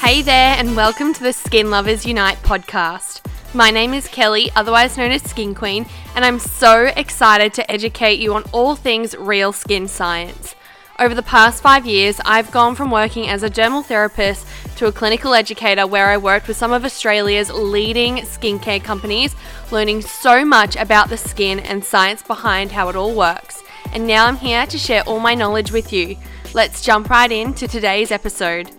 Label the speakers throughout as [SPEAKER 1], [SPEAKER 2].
[SPEAKER 1] Hey there, and welcome to the Skin Lovers Unite podcast. My name is Kelly, otherwise known as Skin Queen, and I'm so excited to educate you on all things real skin science. Over the past five years, I've gone from working as a dermal therapist to a clinical educator where I worked with some of Australia's leading skincare companies, learning so much about the skin and science behind how it all works. And now I'm here to share all my knowledge with you. Let's jump right into today's episode.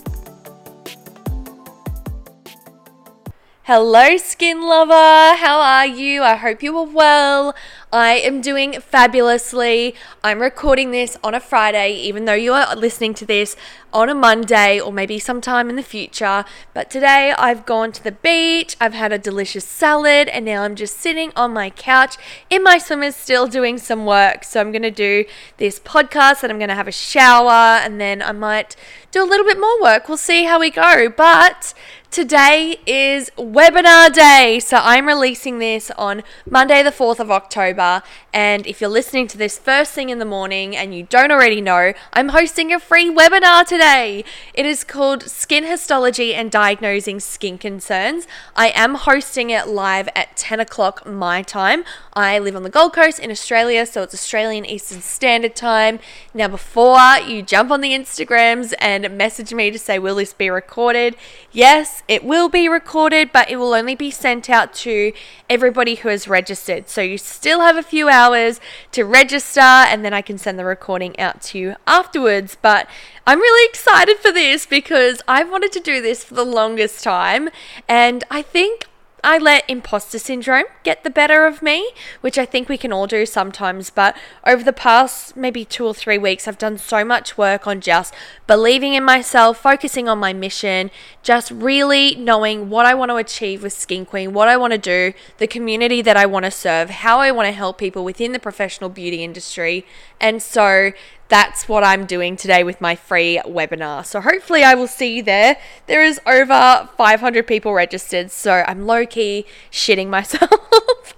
[SPEAKER 1] Hello, skin lover. How are you? I hope you are well. I am doing fabulously. I'm recording this on a Friday, even though you are listening to this on a Monday or maybe sometime in the future. But today I've gone to the beach, I've had a delicious salad, and now I'm just sitting on my couch in my swimmers, still doing some work. So I'm going to do this podcast and I'm going to have a shower, and then I might do a little bit more work. We'll see how we go. But Today is webinar day. So I'm releasing this on Monday, the 4th of October. And if you're listening to this first thing in the morning and you don't already know, I'm hosting a free webinar today. It is called Skin Histology and Diagnosing Skin Concerns. I am hosting it live at 10 o'clock my time. I live on the Gold Coast in Australia, so it's Australian Eastern Standard Time. Now, before you jump on the Instagrams and message me to say, Will this be recorded? Yes, it will be recorded, but it will only be sent out to everybody who has registered. So you still have a few hours to register, and then I can send the recording out to you afterwards. But I'm really excited for this because I've wanted to do this for the longest time, and I think I let imposter syndrome get the better of me, which I think we can all do sometimes. But over the past maybe two or three weeks, I've done so much work on just believing in myself, focusing on my mission, just really knowing what I want to achieve with Skin Queen, what I want to do, the community that I want to serve, how I want to help people within the professional beauty industry. And so that's what I'm doing today with my free webinar. So hopefully I will see you there. There is over 500 people registered, so I'm low key shitting myself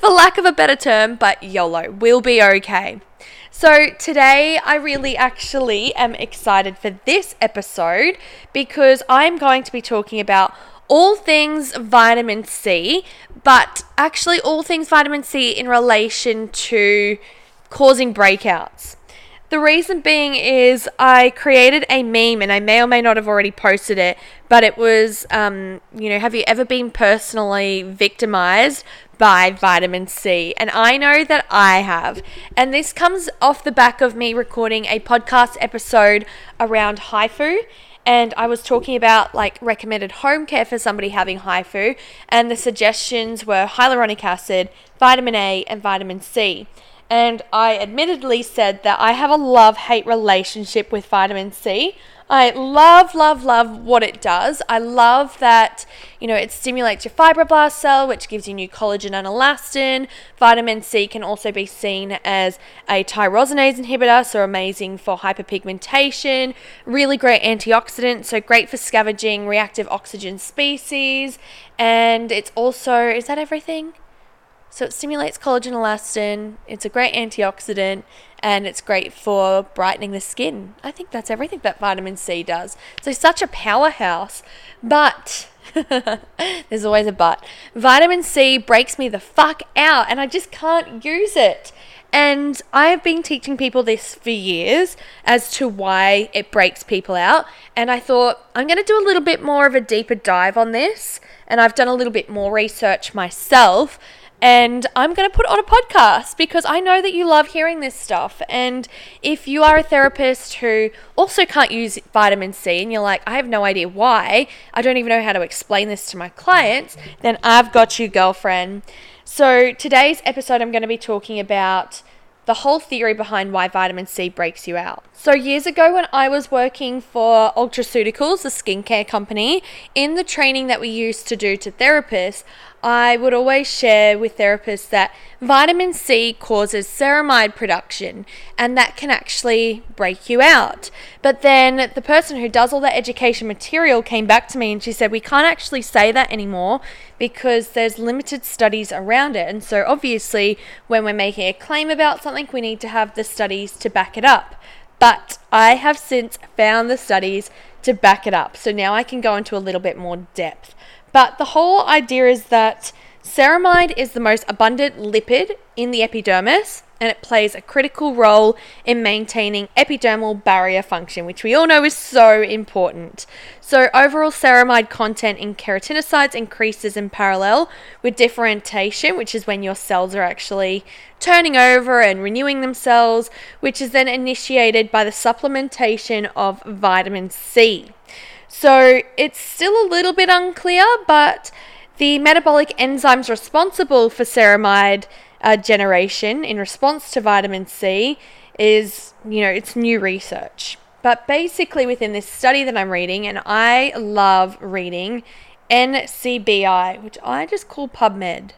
[SPEAKER 1] for lack of a better term, but YOLO, we'll be okay. So, today I really actually am excited for this episode because I'm going to be talking about all things vitamin C, but actually all things vitamin C in relation to causing breakouts. The reason being is I created a meme and I may or may not have already posted it, but it was, um, you know, have you ever been personally victimized by vitamin C? And I know that I have. And this comes off the back of me recording a podcast episode around HIFU and I was talking about like recommended home care for somebody having HIFU, and the suggestions were hyaluronic acid, vitamin A, and vitamin C. And I admittedly said that I have a love hate relationship with vitamin C. I love, love, love what it does. I love that, you know, it stimulates your fibroblast cell, which gives you new collagen and elastin. Vitamin C can also be seen as a tyrosinase inhibitor, so amazing for hyperpigmentation. Really great antioxidant, so great for scavenging reactive oxygen species. And it's also, is that everything? So it stimulates collagen elastin, it's a great antioxidant, and it's great for brightening the skin. I think that's everything that vitamin C does. So such a powerhouse. But there's always a but. Vitamin C breaks me the fuck out and I just can't use it. And I have been teaching people this for years as to why it breaks people out. And I thought I'm going to do a little bit more of a deeper dive on this. And I've done a little bit more research myself and I'm going to put on a podcast because I know that you love hearing this stuff. And if you are a therapist who also can't use vitamin C and you're like, I have no idea why, I don't even know how to explain this to my clients, then I've got you, girlfriend. So today's episode, I'm going to be talking about the whole theory behind why vitamin C breaks you out. So, years ago, when I was working for Ultraceuticals, a skincare company, in the training that we used to do to therapists, I would always share with therapists that vitamin C causes ceramide production and that can actually break you out. But then the person who does all that education material came back to me and she said, We can't actually say that anymore because there's limited studies around it. And so, obviously, when we're making a claim about something, we need to have the studies to back it up. But I have since found the studies to back it up. So now I can go into a little bit more depth. But the whole idea is that ceramide is the most abundant lipid in the epidermis and it plays a critical role in maintaining epidermal barrier function, which we all know is so important. So, overall ceramide content in keratinocytes increases in parallel with differentiation, which is when your cells are actually turning over and renewing themselves, which is then initiated by the supplementation of vitamin C. So, it's still a little bit unclear, but the metabolic enzymes responsible for ceramide uh, generation in response to vitamin C is, you know, it's new research. But basically, within this study that I'm reading, and I love reading NCBI, which I just call PubMed.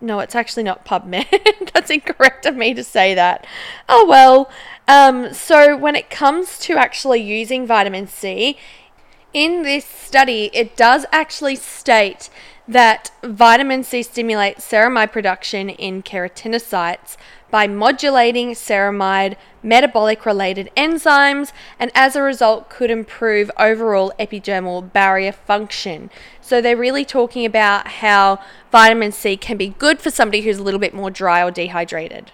[SPEAKER 1] No, it's actually not PubMed. That's incorrect of me to say that. Oh well. Um, so, when it comes to actually using vitamin C, in this study, it does actually state that vitamin C stimulates ceramide production in keratinocytes by modulating ceramide metabolic related enzymes and as a result could improve overall epidermal barrier function. So they're really talking about how vitamin C can be good for somebody who's a little bit more dry or dehydrated.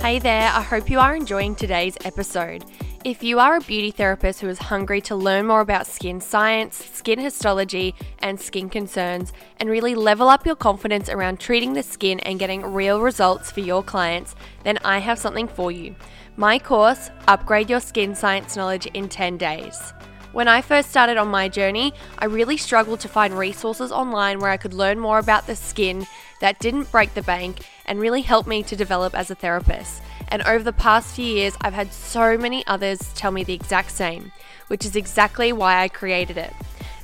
[SPEAKER 1] Hey there, I hope you are enjoying today's episode. If you are a beauty therapist who is hungry to learn more about skin science, skin histology, and skin concerns, and really level up your confidence around treating the skin and getting real results for your clients, then I have something for you. My course, Upgrade Your Skin Science Knowledge in 10 Days. When I first started on my journey, I really struggled to find resources online where I could learn more about the skin that didn't break the bank and really help me to develop as a therapist. And over the past few years, I've had so many others tell me the exact same, which is exactly why I created it.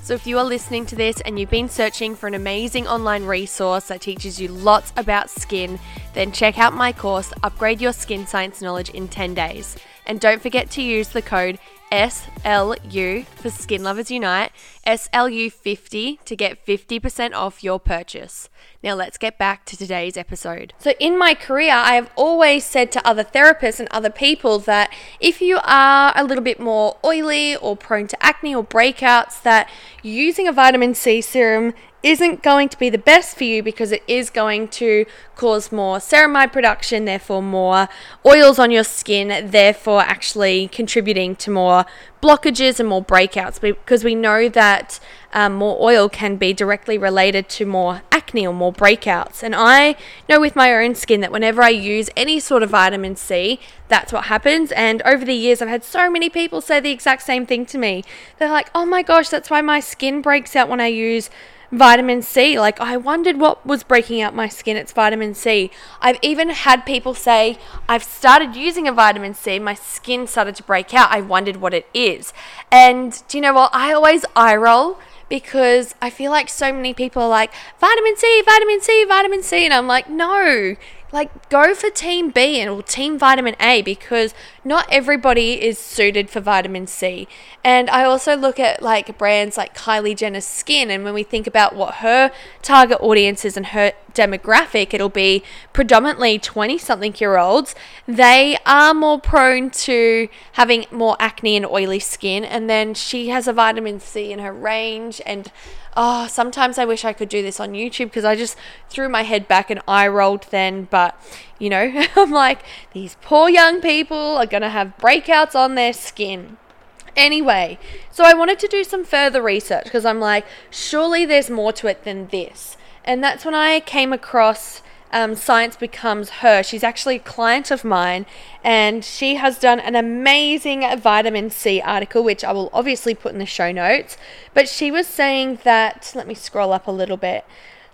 [SPEAKER 1] So, if you are listening to this and you've been searching for an amazing online resource that teaches you lots about skin, then check out my course, Upgrade Your Skin Science Knowledge in 10 Days. And don't forget to use the code SLU for Skin Lovers Unite, SLU50 to get 50% off your purchase. Now, let's get back to today's episode. So, in my career, I have always said to other therapists and other people that if you are a little bit more oily or prone to acne or breakouts, that using a vitamin C serum isn't going to be the best for you because it is going to cause more ceramide production, therefore, more oils on your skin, therefore, actually contributing to more blockages and more breakouts because we know that um, more oil can be directly related to more acne or more breakouts. And I know with my own skin that whenever I use any sort of vitamin C, that's what happens. And over the years, I've had so many people say the exact same thing to me. They're like, oh my gosh, that's why my skin breaks out when I use vitamin C. Like, I wondered what was breaking out my skin. It's vitamin C. I've even had people say, I've started using a vitamin C, my skin started to break out. I wondered what it is. And do you know what? I always eye roll because I feel like so many people are like, vitamin C, vitamin C, vitamin C. And I'm like, no, like go for team B and or team vitamin A because not everybody is suited for vitamin C. And I also look at like brands like Kylie Jenner's skin and when we think about what her target audience is and her demographic, it'll be predominantly 20 something year olds. They are more prone to having more acne and oily skin and then she has a vitamin C in her range and oh, sometimes I wish I could do this on YouTube because I just threw my head back and eye rolled then. But, you know, I'm like, these poor young people are going to have breakouts on their skin. Anyway, so I wanted to do some further research because I'm like, surely there's more to it than this. And that's when I came across um, Science Becomes Her. She's actually a client of mine, and she has done an amazing vitamin C article, which I will obviously put in the show notes. But she was saying that, let me scroll up a little bit.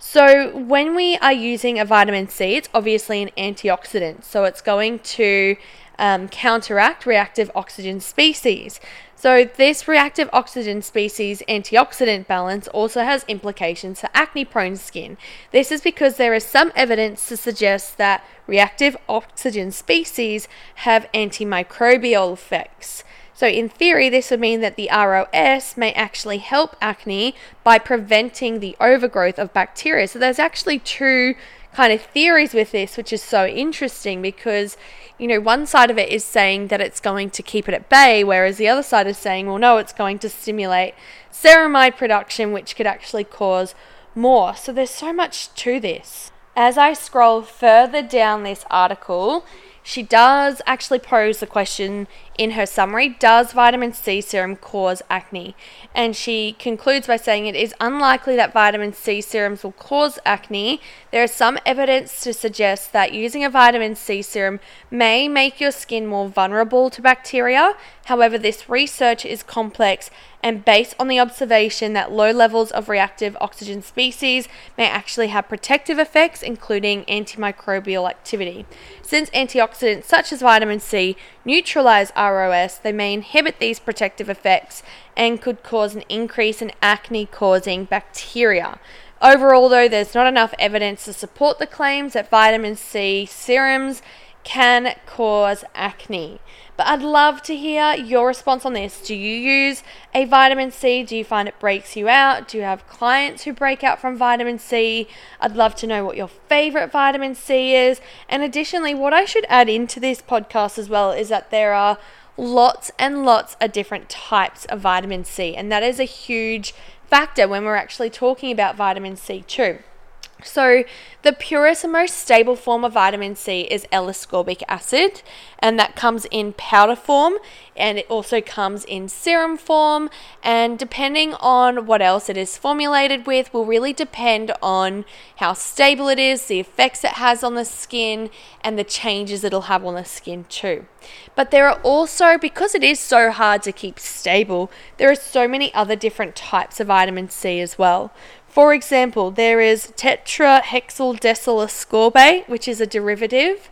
[SPEAKER 1] So, when we are using a vitamin C, it's obviously an antioxidant. So, it's going to um, counteract reactive oxygen species. So, this reactive oxygen species antioxidant balance also has implications for acne prone skin. This is because there is some evidence to suggest that reactive oxygen species have antimicrobial effects. So, in theory, this would mean that the ROS may actually help acne by preventing the overgrowth of bacteria. So, there's actually two kind of theories with this, which is so interesting because you know, one side of it is saying that it's going to keep it at bay, whereas the other side is saying, well, no, it's going to stimulate ceramide production, which could actually cause more. So there's so much to this. As I scroll further down this article, she does actually pose the question in her summary Does vitamin C serum cause acne? And she concludes by saying it is unlikely that vitamin C serums will cause acne. There is some evidence to suggest that using a vitamin C serum may make your skin more vulnerable to bacteria. However, this research is complex and based on the observation that low levels of reactive oxygen species may actually have protective effects, including antimicrobial activity. Since antioxidants such as vitamin C neutralize ROS, they may inhibit these protective effects and could cause an increase in acne causing bacteria. Overall, though, there's not enough evidence to support the claims that vitamin C serums can cause acne. But I'd love to hear your response on this. Do you use a vitamin C? Do you find it breaks you out? Do you have clients who break out from vitamin C? I'd love to know what your favorite vitamin C is. And additionally, what I should add into this podcast as well is that there are lots and lots of different types of vitamin C, and that is a huge factor when we're actually talking about vitamin C too. So, the purest and most stable form of vitamin C is L ascorbic acid, and that comes in powder form and it also comes in serum form. And depending on what else it is formulated with, will really depend on how stable it is, the effects it has on the skin, and the changes it'll have on the skin too. But there are also, because it is so hard to keep stable, there are so many other different types of vitamin C as well. For example, there is tetrahexyldecyl ascorbate, which is a derivative.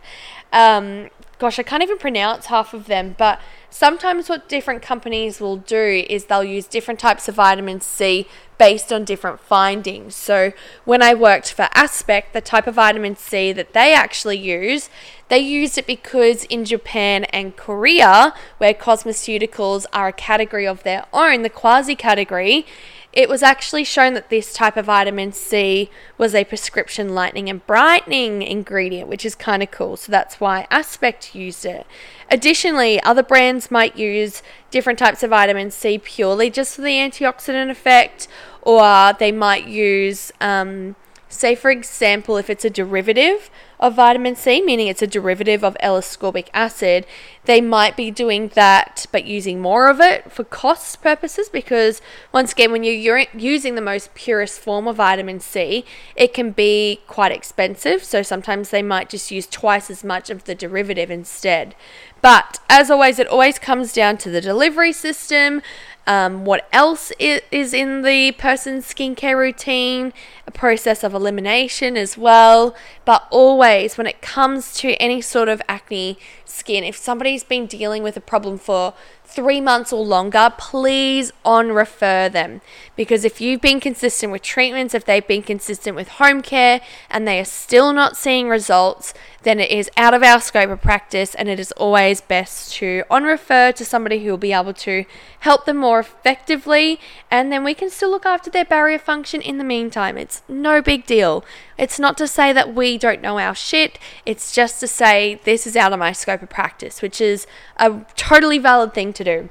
[SPEAKER 1] Um, gosh, I can't even pronounce half of them, but sometimes what different companies will do is they'll use different types of vitamin C based on different findings. So, when I worked for Aspect, the type of vitamin C that they actually use, they used it because in Japan and Korea, where cosmeceuticals are a category of their own, the quasi category, it was actually shown that this type of vitamin C was a prescription lightening and brightening ingredient, which is kind of cool. So that's why Aspect used it. Additionally, other brands might use different types of vitamin C purely just for the antioxidant effect, or they might use, um, say, for example, if it's a derivative of vitamin C, meaning it's a derivative of L ascorbic acid, they might be doing that but using more of it for cost purposes because, once again, when you're using the most purest form of vitamin C, it can be quite expensive. So sometimes they might just use twice as much of the derivative instead. But as always, it always comes down to the delivery system, um, what else is in the person's skincare routine, a process of elimination as well. But always, when it comes to any sort of acne skin, if somebody's been dealing with a problem for three months or longer, please on refer them. Because if you've been consistent with treatments, if they've been consistent with home care, and they are still not seeing results, then it is out of our scope of practice, and it is always best to on refer to somebody who will be able to help them more effectively, and then we can still look after their barrier function in the meantime. It's no big deal. It's not to say that we don't know our shit, it's just to say this is out of my scope of practice, which is a totally valid thing to do.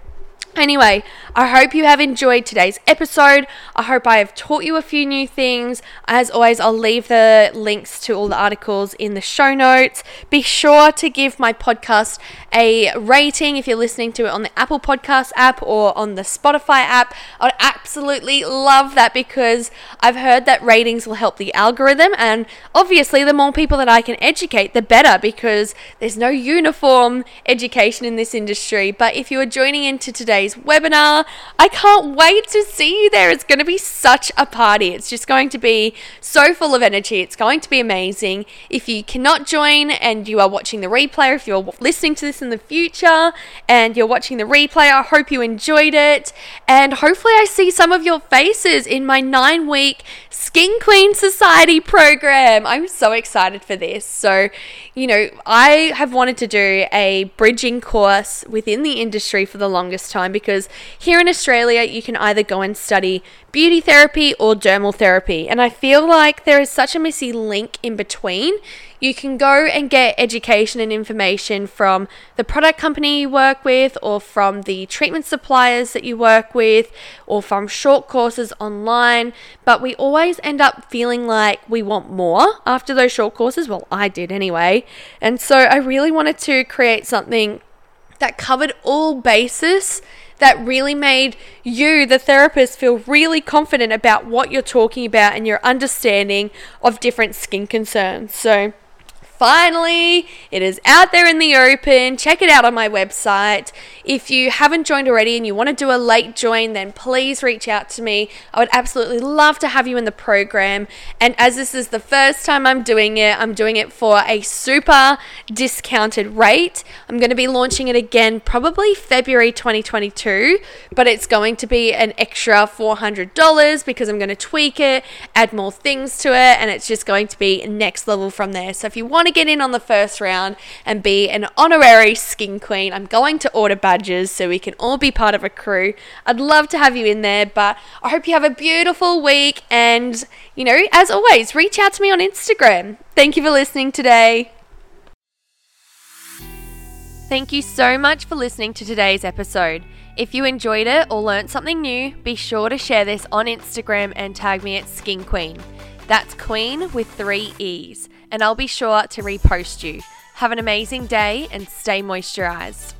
[SPEAKER 1] Anyway, I hope you have enjoyed today's episode. I hope I have taught you a few new things. As always, I'll leave the links to all the articles in the show notes. Be sure to give my podcast a rating if you're listening to it on the Apple Podcast app or on the Spotify app. I'd absolutely love that because I've heard that ratings will help the algorithm, and obviously, the more people that I can educate, the better because there's no uniform education in this industry. But if you are joining into today's today's webinar. I can't wait to see you there. It's going to be such a party. It's just going to be so full of energy. It's going to be amazing. If you cannot join and you are watching the replay, if you're listening to this in the future and you're watching the replay, I hope you enjoyed it. And hopefully, I see some of your faces in my nine week Skin Queen Society program. I'm so excited for this. So, you know, I have wanted to do a bridging course within the industry for the longest time time because here in Australia, you can either go and study beauty therapy or dermal therapy. And I feel like there is such a messy link in between. You can go and get education and information from the product company you work with, or from the treatment suppliers that you work with, or from short courses online. But we always end up feeling like we want more after those short courses. Well, I did anyway. And so I really wanted to create something that covered all bases that really made you, the therapist, feel really confident about what you're talking about and your understanding of different skin concerns. So, finally, it is out there in the open. Check it out on my website. If you haven't joined already and you want to do a late join, then please reach out to me. I would absolutely love to have you in the program. And as this is the first time I'm doing it, I'm doing it for a super discounted rate. I'm going to be launching it again probably February 2022, but it's going to be an extra $400 because I'm going to tweak it, add more things to it, and it's just going to be next level from there. So if you want to get in on the first round and be an honorary skin queen, I'm going to order badges so we can all be part of a crew. I'd love to have you in there, but I hope you have a beautiful week. And, you know, as always, reach out to me on Instagram. Thank you for listening today. Thank you so much for listening to today's episode. If you enjoyed it or learned something new, be sure to share this on Instagram and tag me at Skin Queen. That's Queen with three E's, and I'll be sure to repost you. Have an amazing day and stay moisturized.